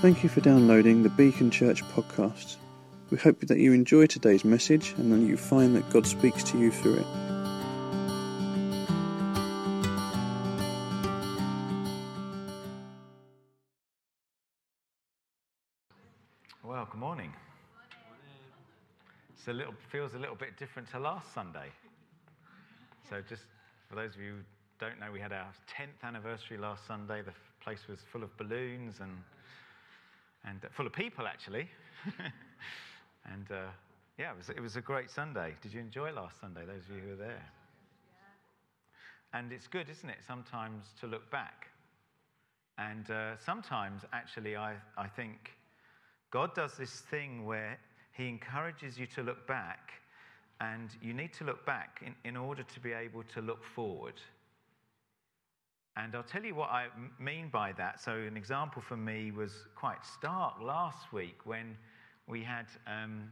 Thank you for downloading the Beacon Church podcast. We hope that you enjoy today's message and that you find that God speaks to you through it. Well, good morning. It's a little feels a little bit different to last Sunday. So, just for those of you who don't know, we had our 10th anniversary last Sunday. The place was full of balloons and and uh, full of people actually. and uh, yeah, it was it was a great Sunday. Did you enjoy last Sunday? Those of you who were there. And it's good, isn't it, sometimes to look back. And uh, sometimes, actually, I, I think God does this thing where He encourages you to look back, and you need to look back in, in order to be able to look forward. And I'll tell you what I mean by that. So, an example for me was quite stark last week when we had um,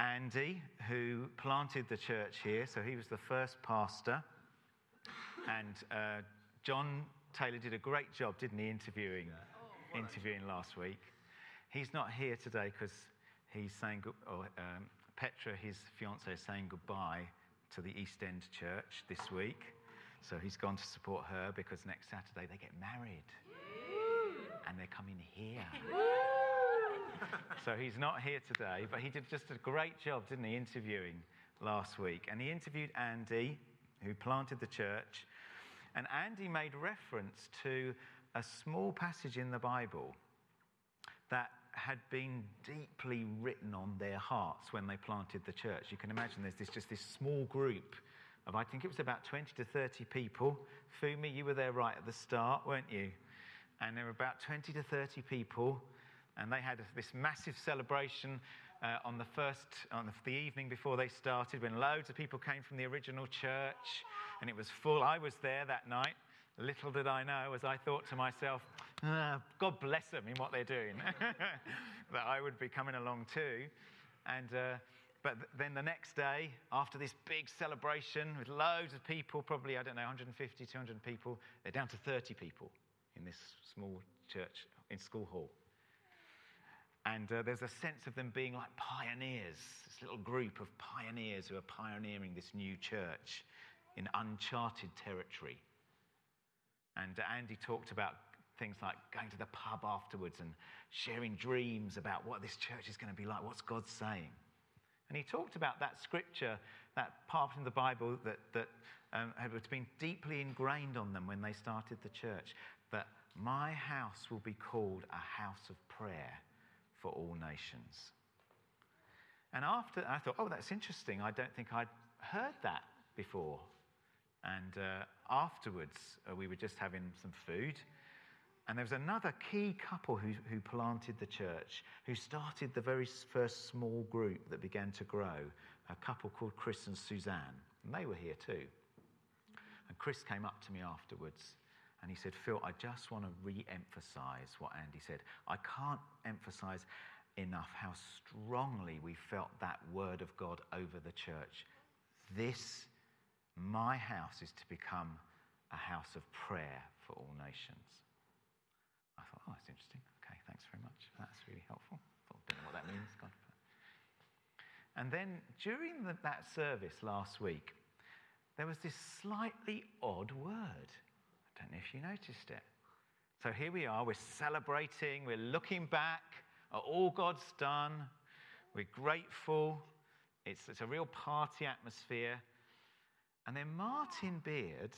Andy, who planted the church here. So, he was the first pastor. And uh, John Taylor did a great job, didn't he, interviewing, interviewing last week. He's not here today because he's saying, go- or um, Petra, his fiance, is saying goodbye to the East End Church this week. So he's gone to support her because next Saturday they get married. And they're coming here. so he's not here today, but he did just a great job, didn't he, interviewing last week. And he interviewed Andy, who planted the church. And Andy made reference to a small passage in the Bible that had been deeply written on their hearts when they planted the church. You can imagine there's this, just this small group of, I think it was about 20 to 30 people. Fumi, you were there right at the start, weren't you? And there were about 20 to 30 people, and they had this massive celebration uh, on the first, on the, the evening before they started, when loads of people came from the original church, and it was full. I was there that night. Little did I know, as I thought to myself, "Ah, God bless them in what they're doing, that I would be coming along too. And, uh, but then the next day, after this big celebration with loads of people, probably, I don't know, 150, 200 people, they're down to 30 people in this small church in school hall. And uh, there's a sense of them being like pioneers, this little group of pioneers who are pioneering this new church in uncharted territory. And Andy talked about things like going to the pub afterwards and sharing dreams about what this church is going to be like, what's God saying. And he talked about that scripture, that part in the Bible that, that um, had been deeply ingrained on them when they started the church that my house will be called a house of prayer for all nations. And after, I thought, oh, that's interesting. I don't think I'd heard that before. And uh, afterwards, uh, we were just having some food. And there was another key couple who, who planted the church, who started the very first small group that began to grow, a couple called Chris and Suzanne. And they were here too. And Chris came up to me afterwards and he said, Phil, I just want to re emphasize what Andy said. I can't emphasize enough how strongly we felt that word of God over the church. This, my house, is to become a house of prayer for all nations. Oh, that's interesting. Okay, thanks very much. That's really helpful. I don't know what that means. God. And then during the, that service last week, there was this slightly odd word. I don't know if you noticed it. So here we are, we're celebrating, we're looking back at all God's done, we're grateful, it's, it's a real party atmosphere. And then Martin Beard,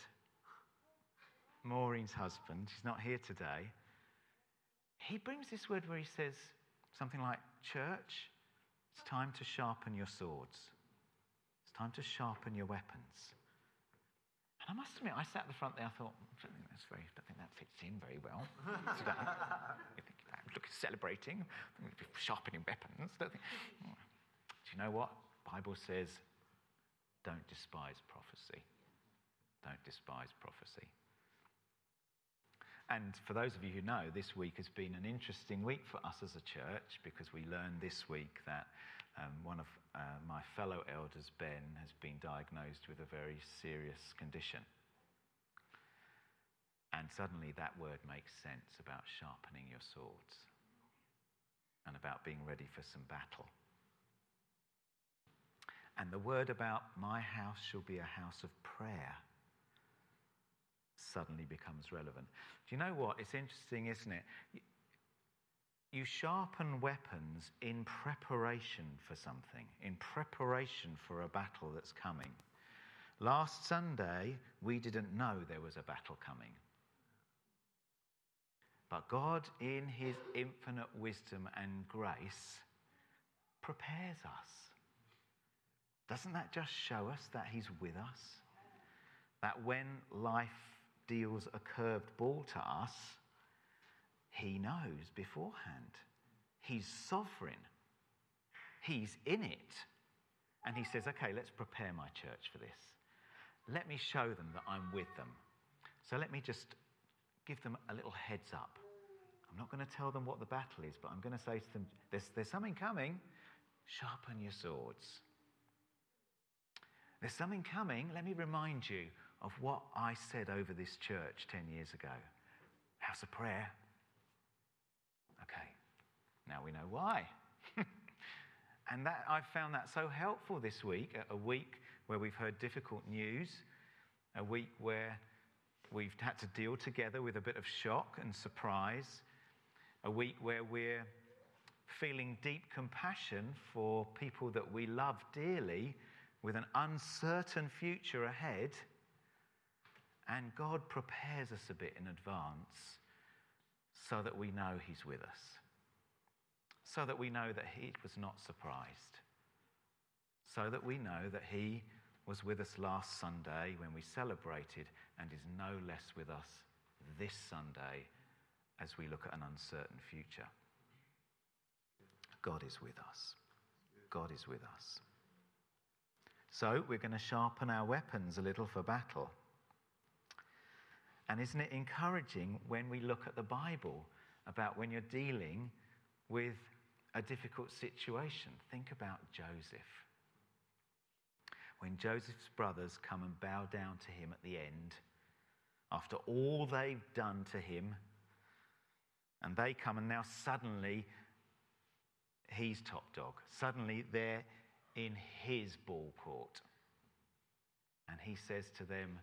Maureen's husband, he's not here today, he brings this word where he says something like, Church, it's time to sharpen your swords. It's time to sharpen your weapons. And I must admit, I sat at the front there, I thought, I don't think that's very, I don't think that fits in very well. Today. Look, celebrating, sharpening weapons. Don't think. Do you know what? Bible says, don't despise prophecy. Don't despise prophecy. And for those of you who know, this week has been an interesting week for us as a church because we learned this week that um, one of uh, my fellow elders, Ben, has been diagnosed with a very serious condition. And suddenly that word makes sense about sharpening your swords. and about being ready for some battle. And the word about my house shall be a house of prayer suddenly becomes relevant. Do you know what? It's interesting, isn't it? You sharpen weapons in preparation for something, in preparation for a battle that's coming. Last Sunday, we didn't know there was a battle coming. But God, in His infinite wisdom and grace, prepares us. Doesn't that just show us that He's with us? That when life deals a curved ball to us, He knows beforehand. He's sovereign, He's in it. And He says, okay, let's prepare my church for this. Let me show them that I'm with them. So let me just give them a little heads up. I'm not going to tell them what the battle is, but I'm going to say to them, there's, there's something coming. Sharpen your swords. There's something coming. Let me remind you of what I said over this church 10 years ago. House of prayer. Okay, now we know why. and that I've found that so helpful this week, a week where we've heard difficult news, a week where we've had to deal together with a bit of shock and surprise, a week where we're feeling deep compassion for people that we love dearly with an uncertain future ahead. And God prepares us a bit in advance so that we know He's with us, so that we know that He was not surprised, so that we know that He was with us last Sunday when we celebrated and is no less with us this Sunday as we look at an uncertain future. God is with us. God is with us. So we're going to sharpen our weapons a little for battle. And isn't it encouraging when we look at the Bible about when you're dealing with a difficult situation? Think about Joseph. When Joseph's brothers come and bow down to him at the end, after all they've done to him, and they come, and now suddenly he's top dog. Suddenly they're in his ball court. And he says to them,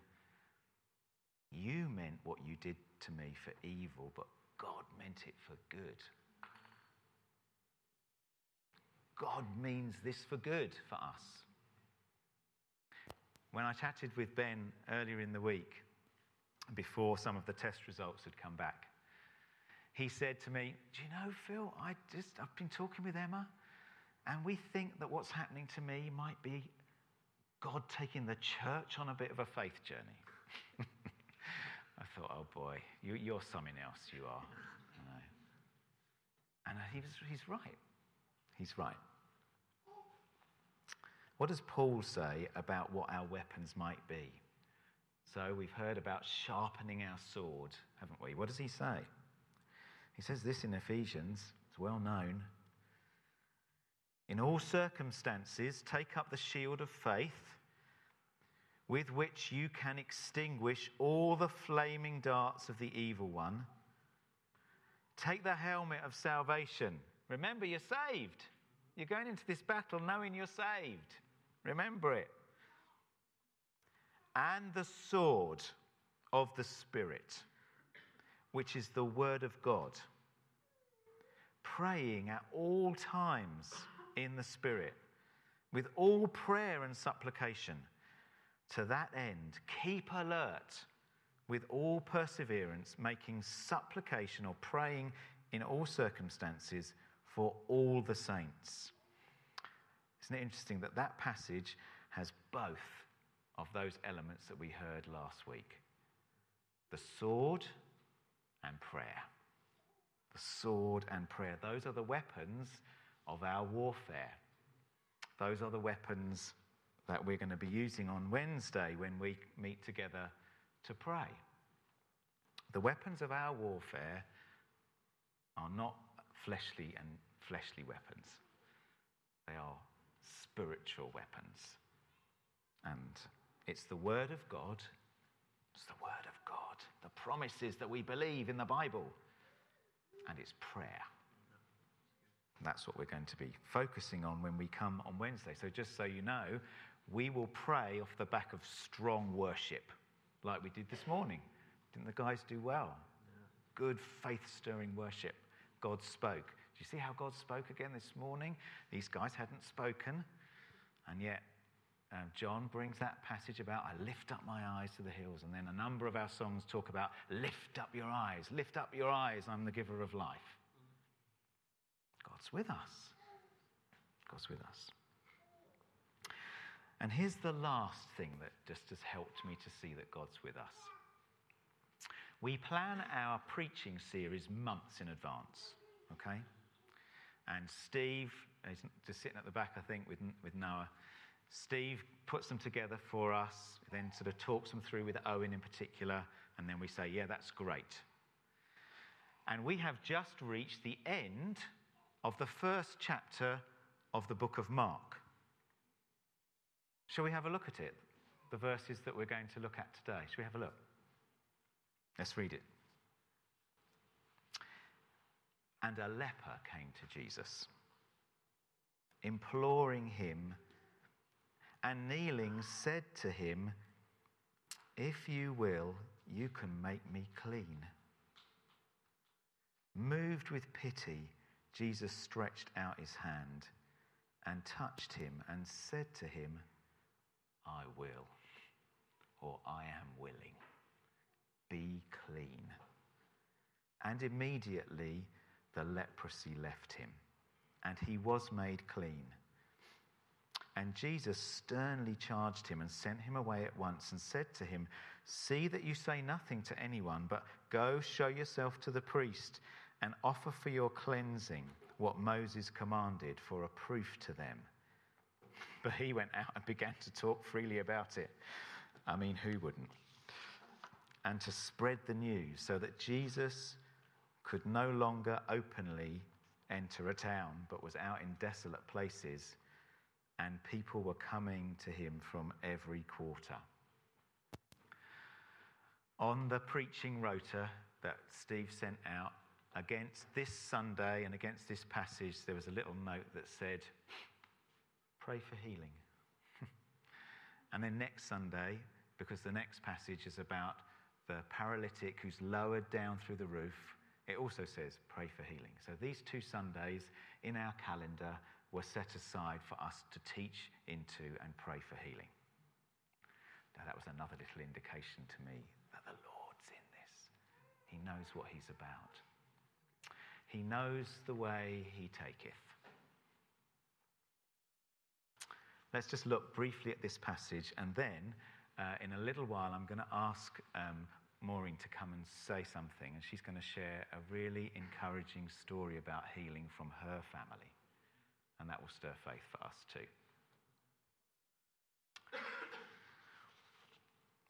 You meant what you did to me for evil, but God meant it for good. God means this for good for us. When I chatted with Ben earlier in the week, before some of the test results had come back, he said to me, Do you know, Phil, I just, I've been talking with Emma, and we think that what's happening to me might be God taking the church on a bit of a faith journey. I thought, oh boy, you, are something else, you are. And he was, he's right. He's right. What does Paul say about what our weapons might be? So we've heard about sharpening our sword, haven't we? What does he say? He says this in Ephesians, it's well known. In all circumstances, take up the shield of faith with which you can extinguish all the flaming darts of the evil one. Take the helmet of salvation. Remember, you're saved. You're going into this battle knowing you're saved. Remember it. And the sword of the Spirit, which is the Word of God praying at all times in the Spirit, with all prayer and supplication. To that end, keep alert with all perseverance, making supplication or praying in all circumstances for all the saints. Isn't it interesting that that passage has both of those elements that we heard last week the sword and prayer the sword and prayer. Those are the weapons of our warfare. Those are the weapons that we're going to be using on Wednesday when we meet together to pray. The weapons of our warfare are not fleshly and fleshly weapons. They are spiritual weapons. And it's the Word of God. It's the Word of God. The promises that we believe in the Bible and it's prayer. That's what we're going to be focusing on when we come on Wednesday. So, just so you know, we will pray off the back of strong worship, like we did this morning. Didn't the guys do well? Good faith stirring worship. God spoke. Do you see how God spoke again this morning? These guys hadn't spoken, and yet um, John brings that passage about, I lift up my eyes to the hills. And then a number of our songs talk about, lift up your eyes, lift up your eyes, I'm the giver of life. God's with us. God's with us. And here's the last thing that just has helped me to see that God's with us. We plan our preaching series months in advance, okay? And Steve is just sitting at the back, I think, with, with Noah. Steve puts them together for us, then sort of talks them through with Owen in particular, and then we say, yeah, that's great. And we have just reached the end of the first chapter of the book of Mark. Shall we have a look at it? The verses that we're going to look at today. Shall we have a look? Let's read it. And a leper came to Jesus, imploring him and kneeling said to him, If you will, you can make me clean. Moved with pity, Jesus stretched out his hand and touched him and said to him, I will, or I am willing. Be clean. And immediately the leprosy left him, and he was made clean. And Jesus sternly charged him and sent him away at once and said to him, See that you say nothing to anyone, but go show yourself to the priest and offer for your cleansing what Moses commanded for a proof to them. But he went out and began to talk freely about it. I mean, who wouldn't? And to spread the news so that Jesus could no longer openly enter a town, but was out in desolate places and people were coming to him from every quarter. On the preaching rota that Steve sent out against this Sunday and against this passage, there was a little note that said, Pray for healing. and then next Sunday, because the next passage is about the paralytic who's lowered down through the roof, it also says, Pray for healing. So these two Sundays in our calendar were set aside for us to teach into and pray for healing. Now, that was another little indication to me that the Lord's in this. He knows what He's about, He knows the way He taketh. Let's just look briefly at this passage, and then uh, in a little while, I'm going to ask um, Maureen to come and say something, and she's going to share a really encouraging story about healing from her family and that will stir faith for us too.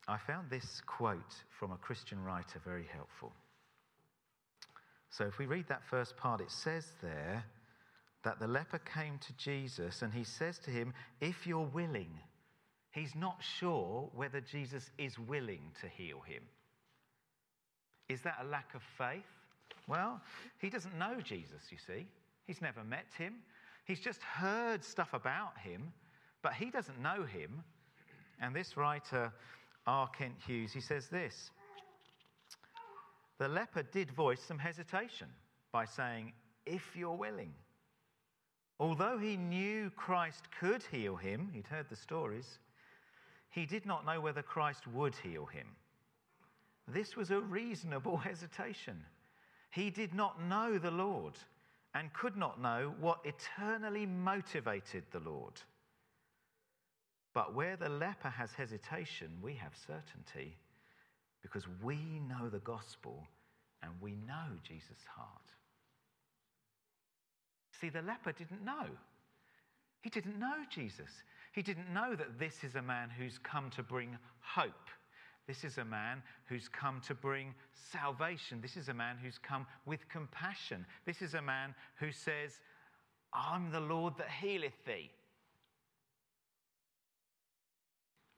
I found this quote from a Christian writer very helpful. So, if we read that first part, it says there that the leper came to Jesus and he says to him, If you're willing, he's not sure whether Jesus is willing to heal him. Is that a lack of faith? Well, he doesn't know Jesus, you see. He's never met him. He's just heard stuff about him, but he doesn't know him. And this writer, R. Kent Hughes, he says this The leper did voice some hesitation by saying, If you're willing. Although he knew Christ could heal him, he'd heard the stories, he did not know whether Christ would heal him. This was a reasonable hesitation. He did not know the Lord and could not know what eternally motivated the Lord. But where the leper has hesitation, we have certainty because we know the gospel and we know Jesus' heart. See, the leper didn't know. He didn't know Jesus. He didn't know that this is a man who's come to bring hope this is a man who's come to bring salvation. This is a man who's come with compassion. This is a man who says, I'm the Lord that healeth thee.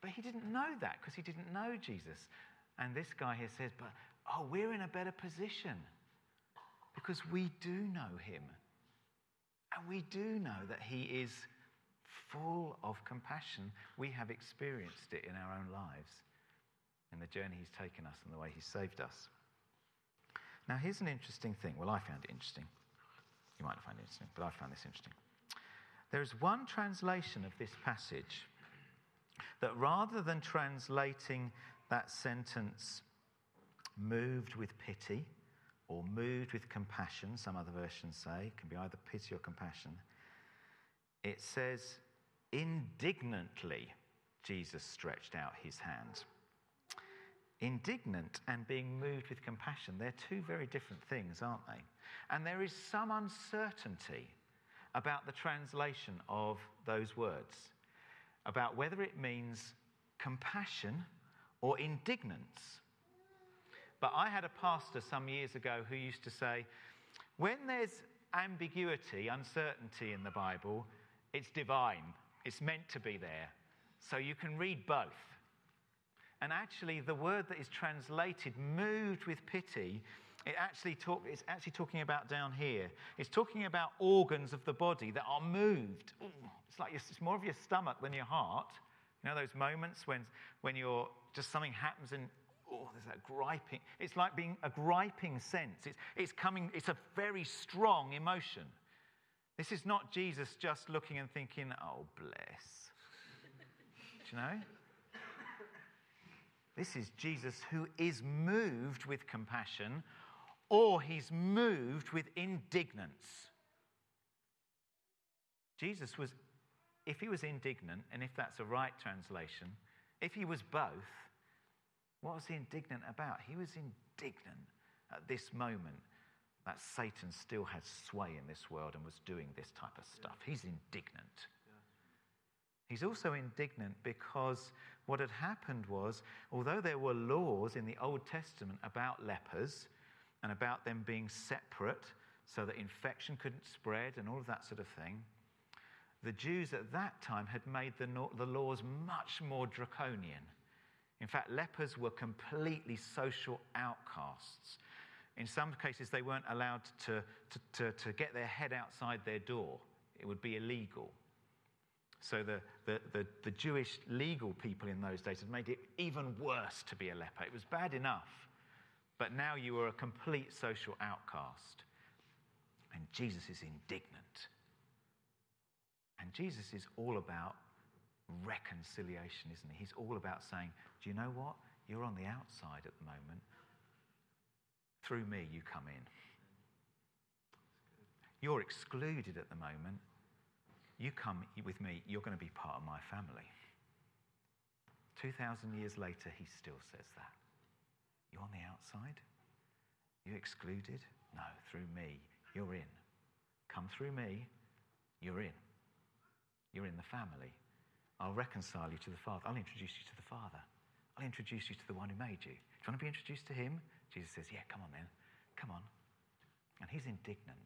But he didn't know that because he didn't know Jesus. And this guy here says, But oh, we're in a better position because we do know him. And we do know that He is full of compassion. We have experienced it in our own lives, in the journey He's taken us and the way He's saved us. Now, here's an interesting thing. Well, I found it interesting. You might not find it interesting, but I found this interesting. There is one translation of this passage that rather than translating that sentence, moved with pity or moved with compassion, some other versions say, it can be either pity or compassion, it says, indignantly, Jesus stretched out his hand. Indignant and being moved with compassion, they're two very different things, aren't they? And there is some uncertainty about the translation of those words, about whether it means compassion or indignance. But I had a pastor some years ago who used to say, when there's ambiguity, uncertainty in the Bible, it's divine. It's meant to be there. So you can read both. And actually, the word that is translated, moved with pity, it actually talk, it's actually talking about down here. It's talking about organs of the body that are moved. It's like it's more of your stomach than your heart. You know those moments when, when you're just something happens and oh, there's that griping. It's like being a griping sense. It's, it's coming, it's a very strong emotion. This is not Jesus just looking and thinking, oh, bless. Do you know? This is Jesus who is moved with compassion or he's moved with indignance. Jesus was, if he was indignant, and if that's a right translation, if he was both, what was he indignant about? He was indignant at this moment that Satan still had sway in this world and was doing this type of stuff. He's indignant. He's also indignant because what had happened was, although there were laws in the Old Testament about lepers and about them being separate so that infection couldn't spread and all of that sort of thing, the Jews at that time had made the, the laws much more draconian. In fact, lepers were completely social outcasts. In some cases, they weren't allowed to, to, to, to get their head outside their door, it would be illegal. So the, the, the, the, Jewish legal people in those days had made it even worse to be a leper. It was bad enough, but now you were a complete social outcast. And Jesus is indignant. And Jesus is all about reconciliation, isn't he? He's all about saying, Do you know what? You're on the outside at the moment. Through me, you come in. You're excluded at the moment. You come with me, you're going to be part of my family. 2,000 years later, he still says that. You're on the outside? You're excluded? No, through me, you're in. Come through me, you're in. You're in the family. I'll reconcile you to the Father. I'll introduce you to the Father. I'll introduce you to the one who made you. Do you want to be introduced to him? Jesus says, Yeah, come on then. Come on. And he's indignant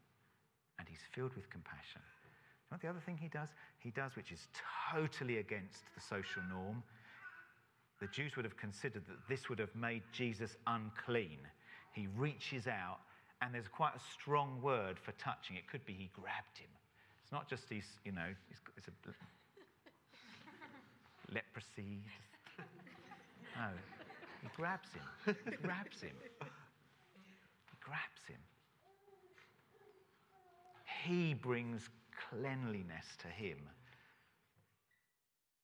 and he's filled with compassion. You know the other thing he does? He does, which is totally against the social norm. The Jews would have considered that this would have made Jesus unclean. He reaches out, and there's quite a strong word for touching. It could be he grabbed him. It's not just he's, you know, it's a leprosy. No, he grabs him. He grabs him. He grabs him. He brings cleanliness to him.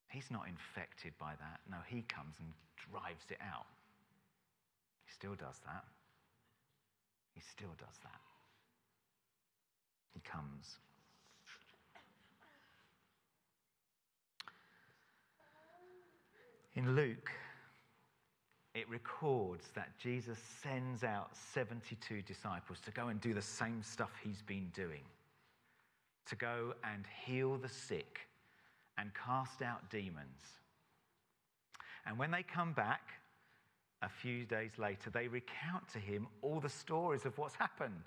He's not infected by that. No, he comes and drives it out. He still does that. He still does that. He comes. In Luke, it records that Jesus sends out 72 disciples to go and do the same stuff he's been doing to go and heal the sick and cast out demons. And when they come back, a few days later, they recount to him all the stories of what's happened.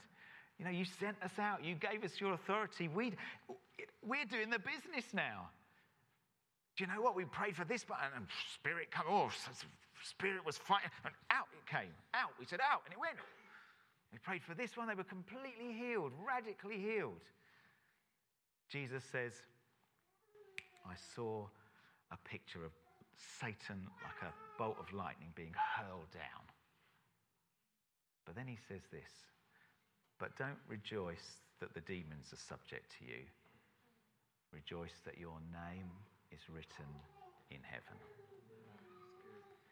You know, you sent us out, you gave us your authority. we we're doing the business now. Do you know what? We prayed for this, but and spirit come. Oh, spirit was fighting, and out it came. Out. We said out, and it went. We prayed for this one. They were completely healed, radically healed. Jesus says, I saw a picture of Satan like a bolt of lightning being hurled down. But then he says this But don't rejoice that the demons are subject to you. Rejoice that your name is written in heaven.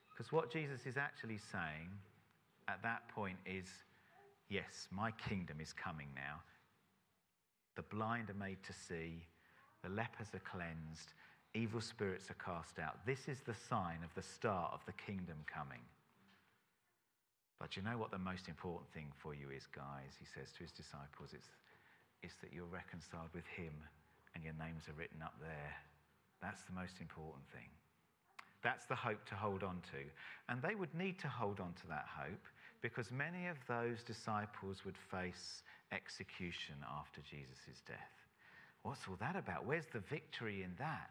Because what Jesus is actually saying at that point is yes, my kingdom is coming now. The blind are made to see, the lepers are cleansed, evil spirits are cast out. This is the sign of the start of the kingdom coming. But you know what the most important thing for you is, guys? He says to his disciples, it's, it's that you're reconciled with him and your names are written up there. That's the most important thing. That's the hope to hold on to. And they would need to hold on to that hope because many of those disciples would face execution after Jesus' death. What's all that about? Where's the victory in that?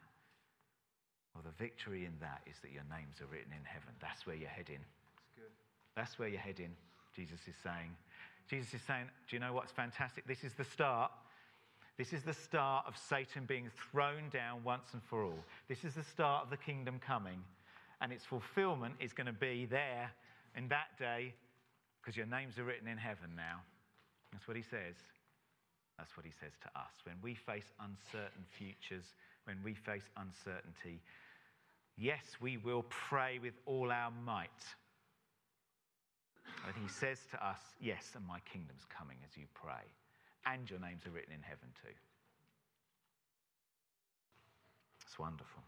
Well, the victory in that is that your names are written in heaven. That's where you're heading. That's, good. That's where you're heading, Jesus is saying. Jesus is saying, Do you know what's fantastic? This is the start. This is the start of Satan being thrown down once and for all. This is the start of the kingdom coming. And its fulfillment is going to be there in that day because your names are written in heaven now. That's what he says. That's what he says to us. When we face uncertain futures, when we face uncertainty, yes, we will pray with all our might. But he says to us, Yes, and my kingdom's coming as you pray and your names are written in heaven too. It's wonderful.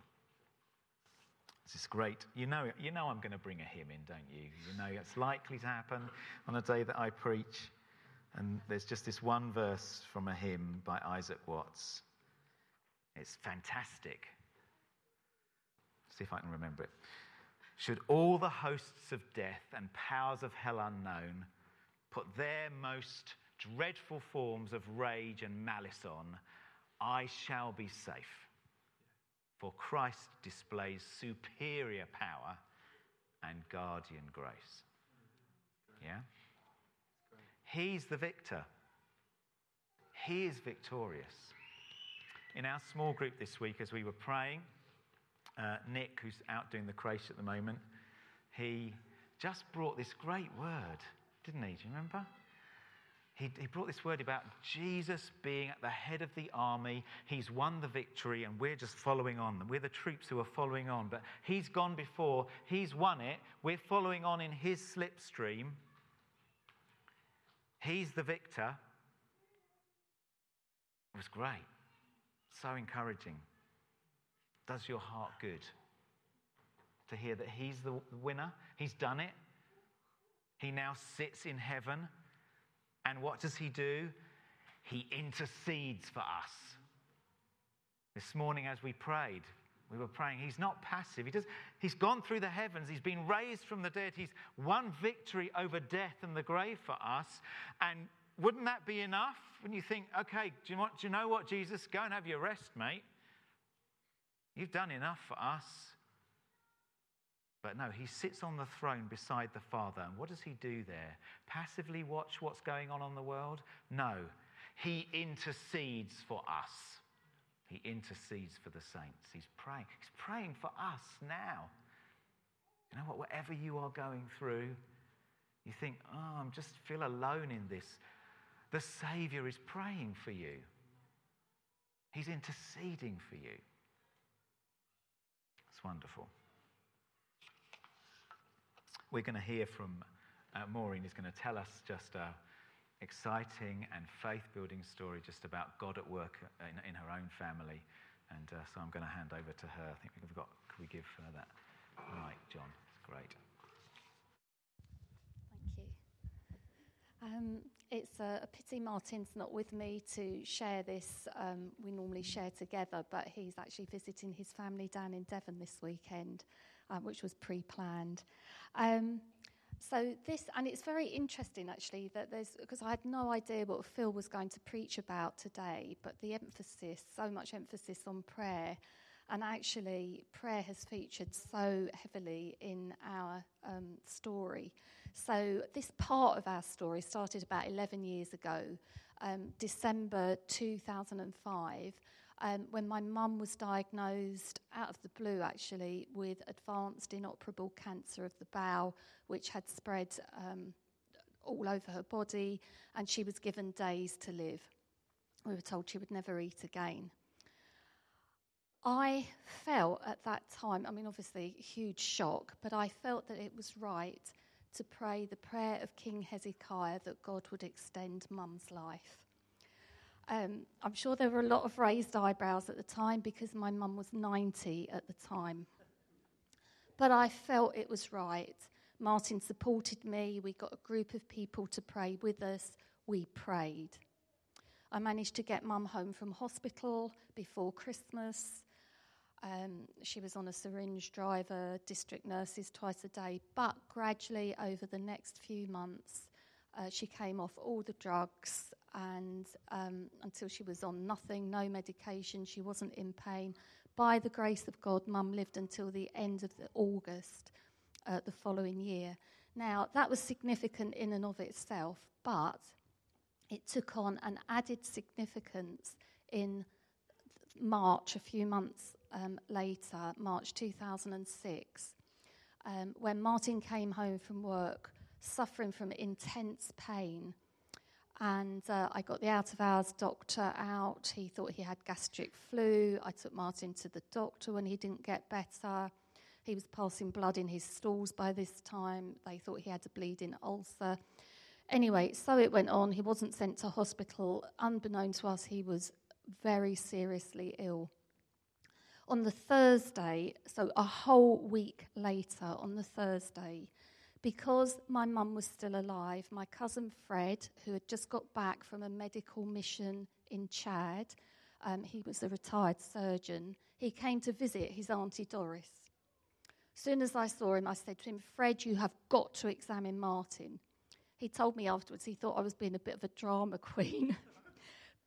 This is great. You know, you know I'm going to bring a hymn in, don't you? You know it's likely to happen on a day that I preach. And there's just this one verse from a hymn by Isaac Watts. It's fantastic. See if I can remember it. Should all the hosts of death and powers of hell unknown put their most dreadful forms of rage and malice on, I shall be safe. For Christ displays superior power and guardian grace. Yeah? He's the victor. He is victorious. In our small group this week, as we were praying, uh, Nick, who's out doing the creche at the moment, he just brought this great word, didn't he? Do you remember? He, he brought this word about Jesus being at the head of the army. He's won the victory, and we're just following on. We're the troops who are following on. But he's gone before, he's won it. We're following on in his slipstream. He's the victor. It was great. So encouraging. Does your heart good to hear that he's the winner? He's done it. He now sits in heaven and what does he do? He intercedes for us. This morning, as we prayed, we were praying, he's not passive. He does, he's gone through the heavens. He's been raised from the dead. He's won victory over death and the grave for us. And wouldn't that be enough when you think, okay, do you, want, do you know what, Jesus? Go and have your rest, mate. You've done enough for us. But no, he sits on the throne beside the Father. And what does he do there? Passively watch what's going on in the world? No, he intercedes for us. He intercedes for the saints. He's praying. He's praying for us now. You know what? Whatever you are going through, you think, oh, I just feel alone in this. The Savior is praying for you, He's interceding for you. It's wonderful. We're going to hear from uh, Maureen, who's going to tell us just an exciting and faith building story just about God at work in, in her own family. And uh, so I'm going to hand over to her. I think we've got, can we give her that mic, John? It's great. Thank you. Um, it's a, a, pity Martin's not with me to share this. Um, we normally share together, but he's actually visiting his family down in Devon this weekend um, which was pre planned. Um, so this, and it's very interesting actually that there's, because I had no idea what Phil was going to preach about today, but the emphasis, so much emphasis on prayer, and actually prayer has featured so heavily in our um, story. So this part of our story started about 11 years ago um, December 2005 um, when my mum was diagnosed out of the blue, actually, with advanced inoperable cancer of the bowel, which had spread um, all over her body, and she was given days to live. We were told she would never eat again. I felt at that time, I mean, obviously, huge shock, but I felt that it was right to pray the prayer of King Hezekiah that God would extend mum's life. Um, I'm sure there were a lot of raised eyebrows at the time because my mum was 90 at the time. But I felt it was right. Martin supported me. We got a group of people to pray with us. We prayed. I managed to get mum home from hospital before Christmas. Um, she was on a syringe driver, district nurses twice a day. But gradually, over the next few months, uh, she came off all the drugs and um, until she was on nothing, no medication, she wasn't in pain. By the grace of God, Mum lived until the end of the August uh, the following year. Now, that was significant in and of itself, but it took on an added significance in March, a few months um, later, March 2006, um, when Martin came home from work suffering from intense pain and uh, I got the out of hours doctor out. He thought he had gastric flu. I took Martin to the doctor when he didn't get better. He was passing blood in his stools by this time. They thought he had a bleeding ulcer. Anyway, so it went on. He wasn't sent to hospital. Unbeknown to us, he was very seriously ill. On the Thursday, so a whole week later, on the Thursday, because my mum was still alive, my cousin Fred, who had just got back from a medical mission in Chad, um, he was a retired surgeon, he came to visit his Auntie Doris. As soon as I saw him, I said to him, Fred, you have got to examine Martin. He told me afterwards he thought I was being a bit of a drama queen.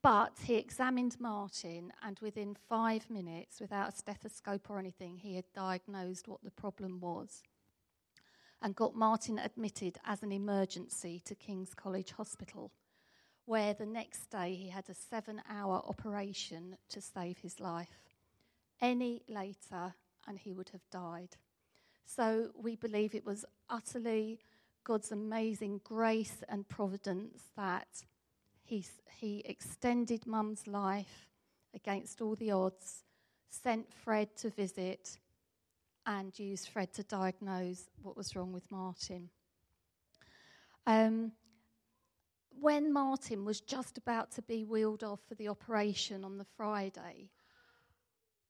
but he examined Martin, and within five minutes, without a stethoscope or anything, he had diagnosed what the problem was and got Martin admitted as an emergency to King's College Hospital, where the next day he had a seven hour operation to save his life. Any later, and he would have died. So we believe it was utterly God's amazing grace and providence that he, he extended mum's life against all the odds, sent Fred to visit, and used Fred to diagnose what was wrong with Martin. Um, when Martin was just about to be wheeled off for the operation on the Friday,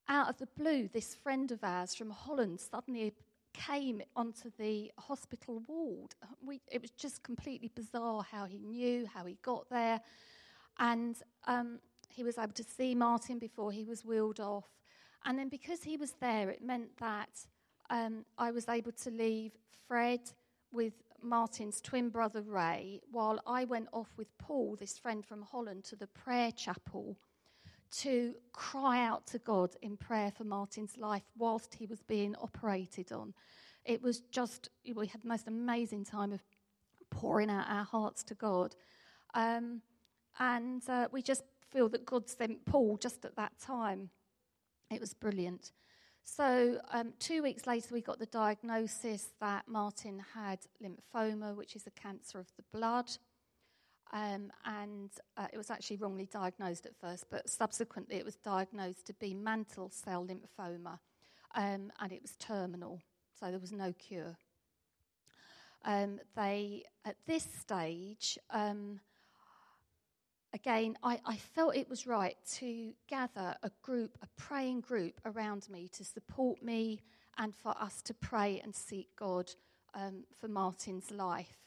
out of the blue, this friend of ours from Holland suddenly came onto the hospital ward. We, it was just completely bizarre how he knew, how he got there. And um, he was able to see Martin before he was wheeled off. And then because he was there, it meant that um, I was able to leave Fred with Martin's twin brother Ray while I went off with Paul, this friend from Holland, to the prayer chapel to cry out to God in prayer for Martin's life whilst he was being operated on. It was just, we had the most amazing time of pouring out our hearts to God. Um, and uh, we just feel that God sent Paul just at that time. It was brilliant. So, um, two weeks later, we got the diagnosis that Martin had lymphoma, which is a cancer of the blood. Um, and uh, it was actually wrongly diagnosed at first, but subsequently it was diagnosed to be mantle cell lymphoma, um, and it was terminal, so there was no cure. Um, they, at this stage, um, again, I, I, felt it was right to gather a group, a praying group around me to support me and for us to pray and seek God um, for Martin's life.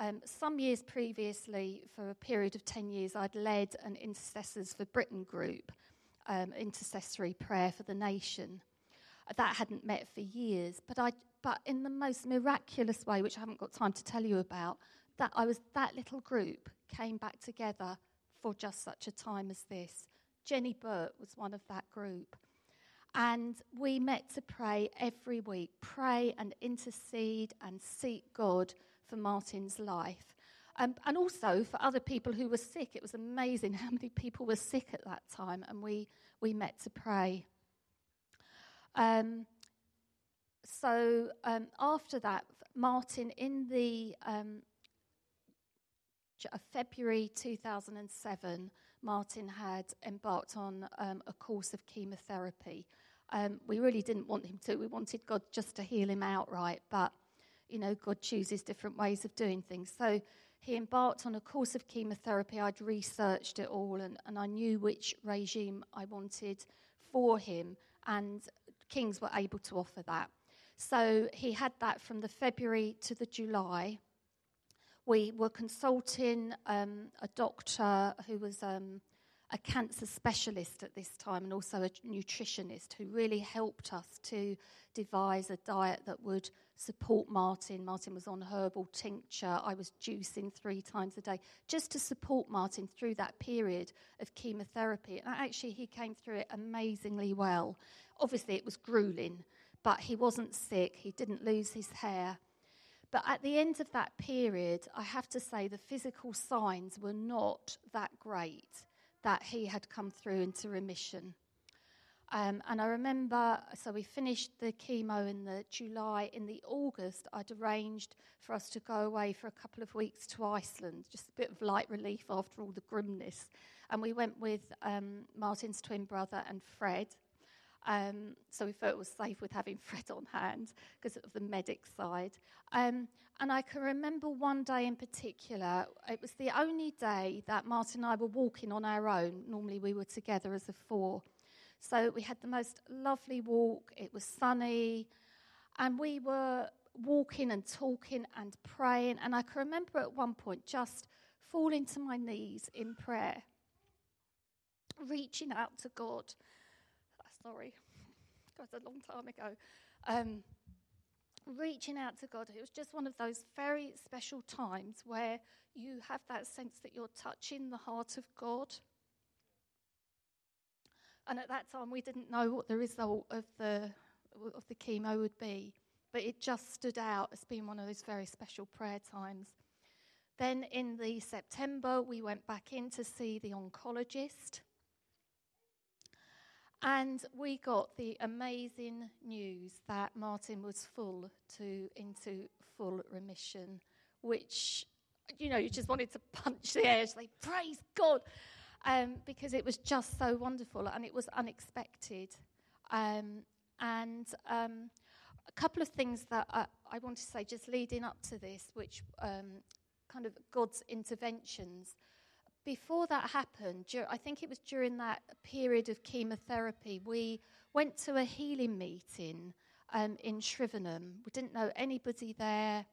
Um, some years previously, for a period of 10 years, I'd led an Intercessors for Britain group, um, intercessory prayer for the nation. That hadn't met for years, but, I, but in the most miraculous way, which I haven't got time to tell you about, that I was that little group came back together for just such a time as this. Jenny Burt was one of that group. And we met to pray every week, pray and intercede and seek God for Martin's life. Um, and also for other people who were sick. It was amazing how many people were sick at that time, and we, we met to pray. Um, so um, after that, Martin, in the um, February 2007, Martin had embarked on um, a course of chemotherapy. Um, we really didn't want him to. We wanted God just to heal him outright, but you know, God chooses different ways of doing things. So he embarked on a course of chemotherapy. I'd researched it all and, and I knew which regime I wanted for him, and Kings were able to offer that. So he had that from the February to the July. We were consulting um, a doctor who was um, a cancer specialist at this time and also a nutritionist who really helped us to devise a diet that would support Martin. Martin was on herbal tincture. I was juicing three times a day just to support Martin through that period of chemotherapy. And actually, he came through it amazingly well. Obviously, it was grueling, but he wasn't sick. He didn't lose his hair. But at the end of that period, I have to say the physical signs were not that great that he had come through into remission. Um, and I remember, so we finished the chemo in the July. In the August, I'd arranged for us to go away for a couple of weeks to Iceland, just a bit of light relief after all the grimness. And we went with um, Martin's twin brother and Fred. Um, so we felt it was safe with having Fred on hand because of the medic side. Um, and I can remember one day in particular, it was the only day that Martin and I were walking on our own. Normally we were together as a four. So we had the most lovely walk. It was sunny. And we were walking and talking and praying. And I can remember at one point just falling to my knees in prayer, reaching out to God. Sorry, that was a long time ago. Um, reaching out to God. It was just one of those very special times where you have that sense that you're touching the heart of God. And at that time, we didn't know what the result of the, of the chemo would be, but it just stood out as being one of those very special prayer times. Then in the September, we went back in to see the oncologist. And we got the amazing news that Martin was full to into full remission, which you know you just wanted to punch the air, say praise God um, because it was just so wonderful and it was unexpected. Um, and um, a couple of things that I, I, want to say just leading up to this, which um, kind of God's interventions. Before that happened, I think it was during that period of chemotherapy, we went to a healing meeting um, in Shrivenham. We didn't know anybody there.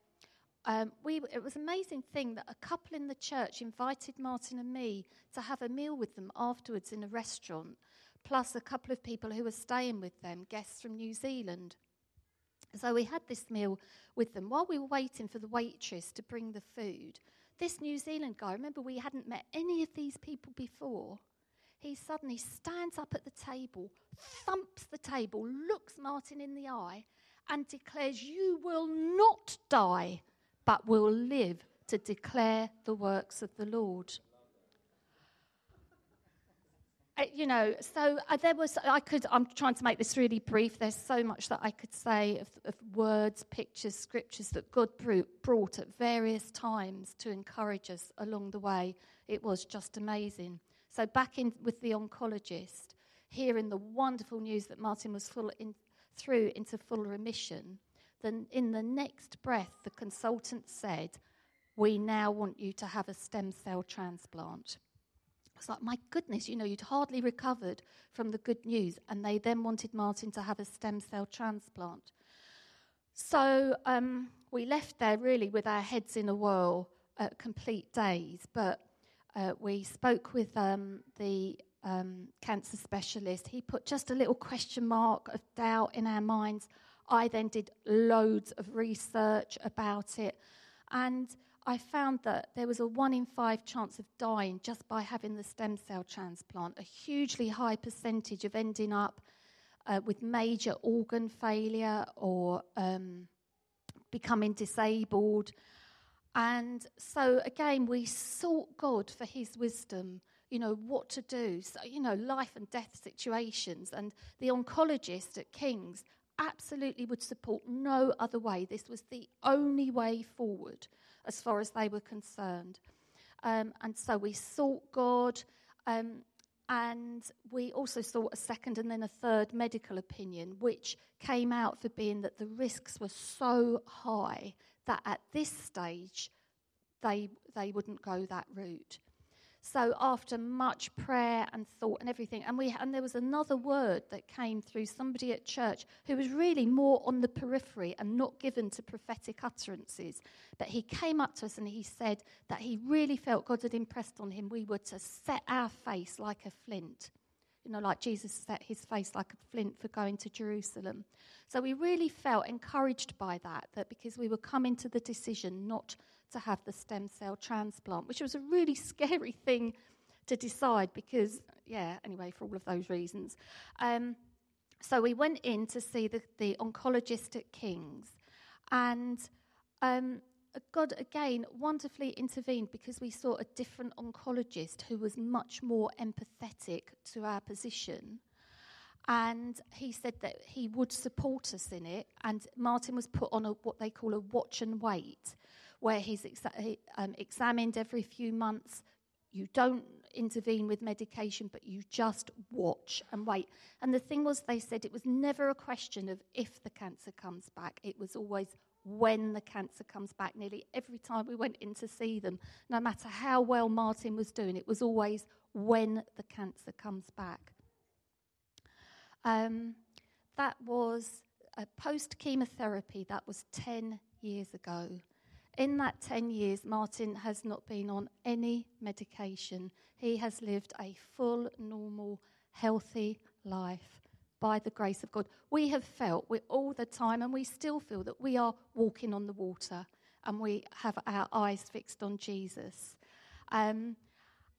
Um, we, it was an amazing thing that a couple in the church invited Martin and me to have a meal with them afterwards in a restaurant, plus a couple of people who were staying with them, guests from New Zealand. So we had this meal with them. While we were waiting for the waitress to bring the food, this New Zealand guy, remember we hadn't met any of these people before, he suddenly stands up at the table, thumps the table, looks Martin in the eye, and declares, You will not die but will live to declare the works of the Lord. You know, so uh, there was, I could, I'm trying to make this really brief. There's so much that I could say of, of words, pictures, scriptures that God brought at various times to encourage us along the way. It was just amazing. So, back in with the oncologist, hearing the wonderful news that Martin was full in, through into full remission, then in the next breath, the consultant said, We now want you to have a stem cell transplant. It's like, my goodness, you know, you'd hardly recovered from the good news, and they then wanted Martin to have a stem cell transplant. So um, we left there really with our heads in a whirl, uh, complete daze. But uh, we spoke with um, the um, cancer specialist. He put just a little question mark of doubt in our minds I then did loads of research about it, and I found that there was a one in five chance of dying just by having the stem cell transplant, a hugely high percentage of ending up uh, with major organ failure or um, becoming disabled. And so, again, we sought God for his wisdom, you know, what to do. So, you know, life and death situations. And the oncologist at King's absolutely would support no other way. This was the only way forward as far as they were concerned. Um, and so we sought God. Um, and we also sought a second and then a third medical opinion, which came out for being that the risks were so high that at this stage they, they wouldn't go that route. So after much prayer and thought and everything, and we and there was another word that came through somebody at church who was really more on the periphery and not given to prophetic utterances. But he came up to us and he said that he really felt God had impressed on him we were to set our face like a flint. You know, like Jesus set his face like a flint for going to Jerusalem. So we really felt encouraged by that, that because we were coming to the decision not to have the stem cell transplant, which was a really scary thing to decide because, yeah, anyway, for all of those reasons. Um, so we went in to see the, the oncologist at King's, and um, God again wonderfully intervened because we saw a different oncologist who was much more empathetic to our position. And he said that he would support us in it. And Martin was put on a, what they call a watch and wait, where he's exa- um, examined every few months. You don't intervene with medication, but you just watch and wait. And the thing was, they said it was never a question of if the cancer comes back, it was always when the cancer comes back. Nearly every time we went in to see them, no matter how well Martin was doing, it was always when the cancer comes back. Um, that was a post chemotherapy, that was 10 years ago. In that 10 years, Martin has not been on any medication. He has lived a full, normal, healthy life by the grace of God. We have felt we all the time, and we still feel that we are walking on the water and we have our eyes fixed on Jesus. Um,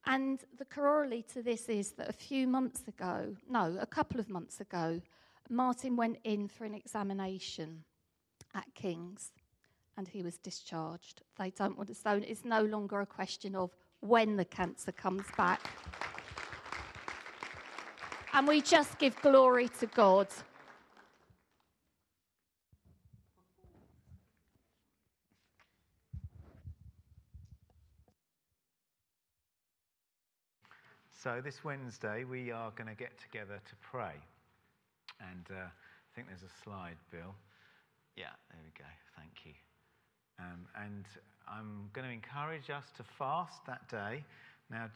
and the corollary to this is that a few months ago, no, a couple of months ago, Martin went in for an examination at King's and he was discharged. They don't want it's no longer a question of when the cancer comes back. And we just give glory to God. So, this Wednesday, we are going to get together to pray. And uh, I think there's a slide, Bill. Yeah, there we go. Thank you. Um, and I'm going to encourage us to fast that day. Now,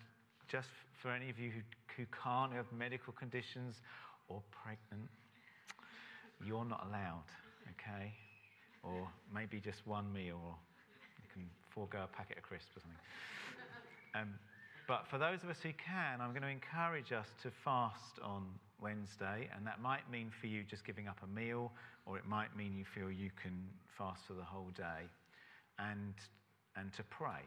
just for any of you who, who can't, have medical conditions or pregnant, you're not allowed, okay? Or maybe just one meal, or you can forego a packet of crisps or something. Um, but for those of us who can, I'm going to encourage us to fast on Wednesday, and that might mean for you just giving up a meal, or it might mean you feel you can fast for the whole day and, and to pray.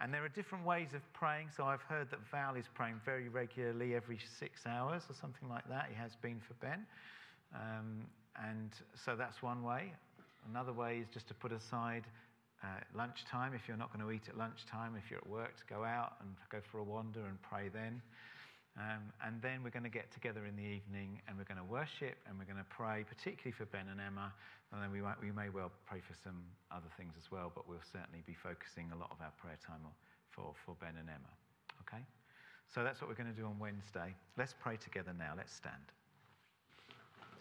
And there are different ways of praying. So I've heard that Val is praying very regularly every six hours or something like that. He has been for Ben. Um, and so that's one way. Another way is just to put aside uh, lunchtime if you're not going to eat at lunchtime. If you're at work, to go out and go for a wander and pray then. Um, and then we're going to get together in the evening and we're going to worship and we're going to pray, particularly for Ben and Emma. And then we, might, we may well pray for some other things as well, but we'll certainly be focusing a lot of our prayer time for, for Ben and Emma. Okay? So that's what we're going to do on Wednesday. Let's pray together now. Let's stand.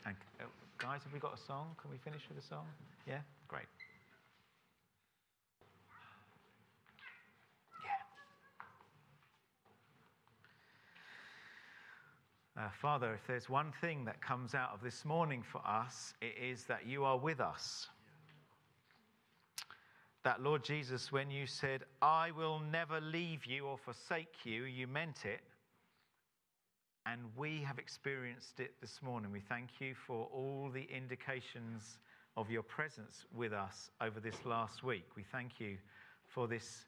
And, uh, guys, have we got a song? Can we finish with a song? Yeah? Great. Uh, Father, if there's one thing that comes out of this morning for us, it is that you are with us. That, Lord Jesus, when you said, I will never leave you or forsake you, you meant it. And we have experienced it this morning. We thank you for all the indications of your presence with us over this last week. We thank you for this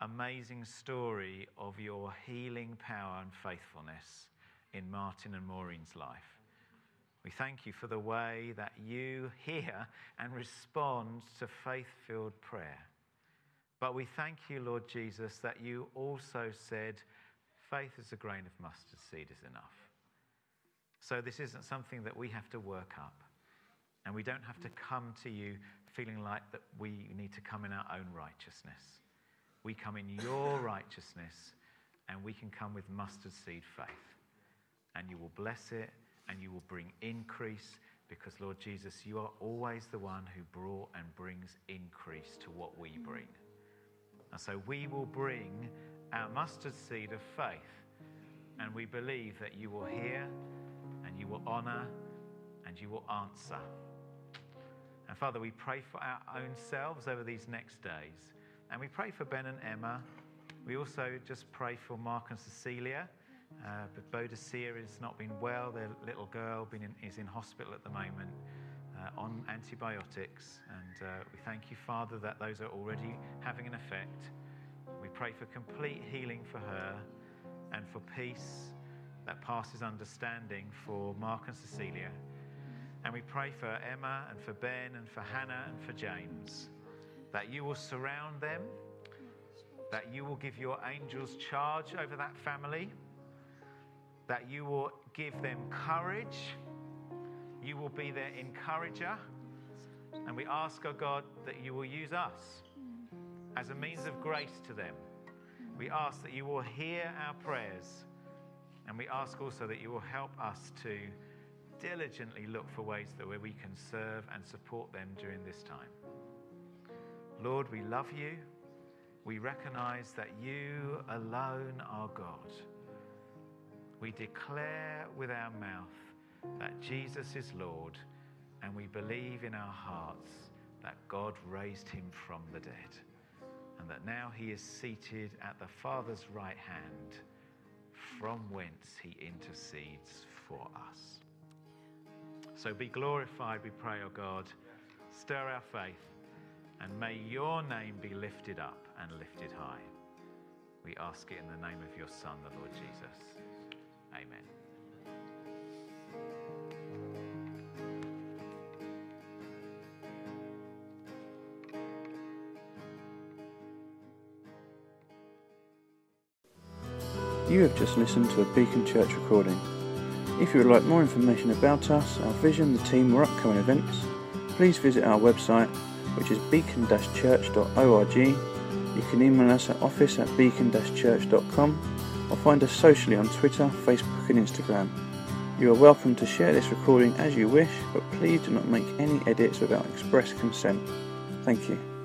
amazing story of your healing power and faithfulness in Martin and Maureen's life. We thank you for the way that you hear and respond to faith filled prayer. But we thank you, Lord Jesus, that you also said faith as a grain of mustard seed is enough. So this isn't something that we have to work up. And we don't have to come to you feeling like that we need to come in our own righteousness. We come in your righteousness and we can come with mustard seed faith. And you will bless it and you will bring increase because, Lord Jesus, you are always the one who brought and brings increase to what we bring. And so we will bring our mustard seed of faith and we believe that you will hear and you will honor and you will answer. And Father, we pray for our own selves over these next days. And we pray for Ben and Emma. We also just pray for Mark and Cecilia. Uh, but Bodicea has not been well. Their little girl in, is in hospital at the moment uh, on antibiotics. And uh, we thank you, Father, that those are already having an effect. We pray for complete healing for her and for peace that passes understanding for Mark and Cecilia. And we pray for Emma and for Ben and for Hannah and for James that you will surround them, that you will give your angels charge over that family, that you will give them courage, you will be their encourager. And we ask, oh God, that you will use us as a means of grace to them. We ask that you will hear our prayers. And we ask also that you will help us to diligently look for ways that where we can serve and support them during this time. Lord, we love you. We recognize that you alone are God. We declare with our mouth that Jesus is Lord, and we believe in our hearts that God raised him from the dead, and that now he is seated at the Father's right hand, from whence he intercedes for us. So be glorified, we pray, O God. Stir our faith, and may your name be lifted up and lifted high. We ask it in the name of your Son, the Lord Jesus. Amen. You have just listened to a Beacon Church recording. If you would like more information about us, our vision, the team, or upcoming events, please visit our website, which is beacon-church.org. You can email us at office at beacon-church.com or find us socially on Twitter, Facebook, and Instagram. You are welcome to share this recording as you wish, but please do not make any edits without express consent. Thank you.